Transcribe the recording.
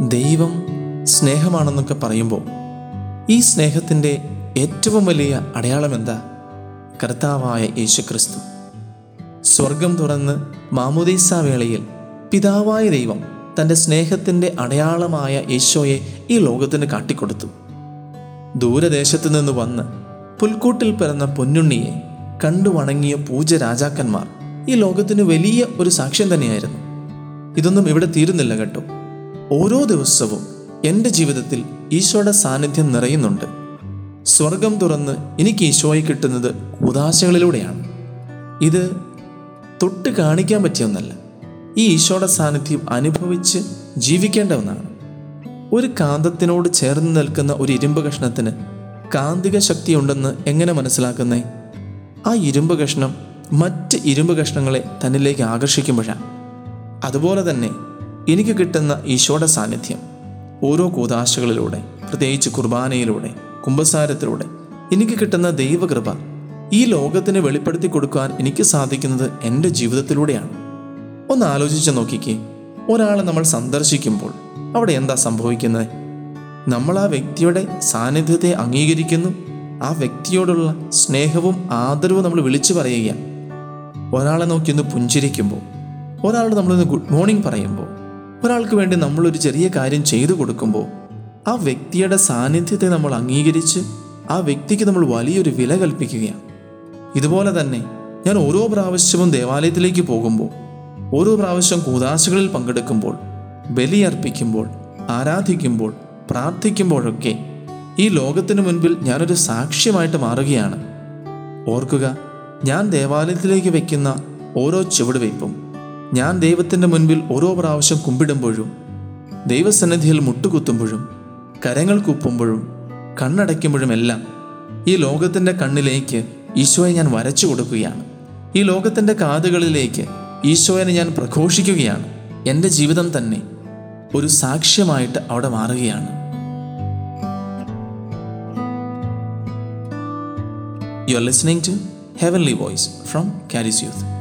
ദൈവം സ്നേഹമാണെന്നൊക്കെ പറയുമ്പോൾ ഈ സ്നേഹത്തിന്റെ ഏറ്റവും വലിയ അടയാളം എന്താ? കർത്താവായ യേശുക്രിസ്തു. സ്വർഗം തുറന്ന് മാമുദീസ വേളയിൽ പിതാവായ ദൈവം തന്റെ സ്നേഹത്തിന്റെ അടയാളമായ യേശോയെ ഈ ലോകത്തിന് കാട്ടിക്കൊടുത്തു. ദൂരദേശത്തു നിന്ന് വന്ന് പുൽക്കൂട്ടിൽ പിറന്ന പൊന്നുണ്ണിയെ കണ്ടു വണങ്ങിയ പൂജ രാജാക്കന്മാർ ഈ ലോകത്തിന് വലിയ ഒരു സാക്ഷ്യം തന്നെയായിരുന്നു. ഇതൊന്നും ഇവിടെ തീരുന്നില്ല കേട്ടോ. ഓരോ ദിവസവും എന്റെ ജീവിതത്തിൽ ഈശോയുടെ സാന്നിധ്യം നിറയുന്നുണ്ട്. സ്വർഗം തുറന്ന് എനിക്ക് ഈശോയെ കിട്ടുന്നത് ഉദാശകളിലൂടെയാണ്. ഇത് തൊട്ട് കാണിക്കാൻ പറ്റിയ ഒന്നല്ല. ഈ ഈശോയുടെ സാന്നിധ്യം അനുഭവിച്ച് ജീവിക്കേണ്ട ഒന്നാണ്. ഒരു കാന്തത്തിനോട് ചേർന്ന് നിൽക്കുന്ന ഒരു ഇരുമ്പ് കഷ്ണത്തിന് കാന്തിക ശക്തിയുണ്ടെന്ന് എങ്ങനെ മനസ്സിലാക്കുന്നേ? ആ ഇരുമ്പ് കഷ്ണം മറ്റ് ഇരുമ്പ് കഷ്ണങ്ങളെ തന്നിലേക്ക് ആകർഷിക്കുമ്പോഴാണ്. അതുപോലെ തന്നെ എനിക്ക് കിട്ടുന്ന ഈശോയുടെ സാന്നിധ്യം ഓരോ കൂതാശകളിലൂടെ പ്രത്യേകിച്ച് കുർബാനയിലൂടെ കുംഭസാരത്തിലൂടെ എനിക്ക് കിട്ടുന്ന ദൈവകൃപ ഈ ലോകത്തിന് വെളിപ്പെടുത്തി കൊടുക്കാൻ എനിക്ക് സാധിക്കുന്നത് എന്റെ ജീവിതത്തിലൂടെയാണ്. ഒന്ന് ആലോചിച്ച് നോക്കിക്കേ. ഒരാളെ നമ്മൾ സന്ദർശിക്കുമ്പോൾ അവിടെ എന്താ സംഭവിക്കുന്നത്? നമ്മൾ ആ വ്യക്തിയുടെ സാന്നിധ്യത്തെ അംഗീകരിക്കുന്നു. ആ വ്യക്തിയോടുള്ള സ്നേഹവും ആദരവും നമ്മൾ വിളിച്ചു പറയുകയാണ്. ഒരാളെ നോക്കി ഒന്ന് പുഞ്ചിരിക്കുമ്പോൾ ഒരാളോട് നമ്മളൊന്ന് ഗുഡ് മോർണിംഗ് പറയുമ്പോൾ ഒരാൾക്ക് വേണ്ടി നമ്മളൊരു ചെറിയ കാര്യം ചെയ്തു കൊടുക്കുമ്പോൾ ആ വ്യക്തിയുടെ സാന്നിധ്യത്തെ നമ്മൾ അംഗീകരിച്ച് ആ വ്യക്തിക്ക് നമ്മൾ വലിയൊരു വില കൽപ്പിക്കുകയാണ്. ഇതുപോലെ തന്നെ ഞാൻ ഓരോ പ്രാവശ്യവും ദേവാലയത്തിലേക്ക് പോകുമ്പോൾ ഓരോ പ്രാവശ്യം കൂതാശകളിൽ പങ്കെടുക്കുമ്പോൾ ബലിയർപ്പിക്കുമ്പോൾ ആരാധിക്കുമ്പോൾ പ്രാർത്ഥിക്കുമ്പോഴൊക്കെ ഈ ലോകത്തിനു മുൻപിൽ ഞാനൊരു സാക്ഷ്യമായിട്ട് മാറുകയാണ്. ഓർക്കുക ഞാൻ ദേവാലയത്തിലേക്ക് വയ്ക്കുന്ന ഓരോ ചുവടുവയ്പും ഞാൻ ദൈവത്തിന്റെ മുൻപിൽ ഓരോ പ്രാവശ്യം കുമ്പിടുമ്പോഴും ദൈവസന്നിധിയിൽ മുട്ടുകുത്തുമ്പോഴും കരങ്ങൾ കുപ്പുമ്പോഴും കണ്ണടയ്ക്കുമ്പോഴുമെല്ലാം ഈ ലോകത്തിന്റെ കണ്ണിലേക്ക് ഈശോയെ ഞാൻ വരച്ചു കൊടുക്കുകയാണ്. ഈ ലോകത്തിന്റെ കാതുകളിലേക്ക് ഈശോയെ ഞാൻ പ്രഘോഷിക്കുകയാണ്. എന്റെ ജീവിതം തന്നെ ഒരു സാക്ഷ്യമായിട്ട് അവിടെ മാറുകയാണ്. You are listening to heavenly voice from Charis youth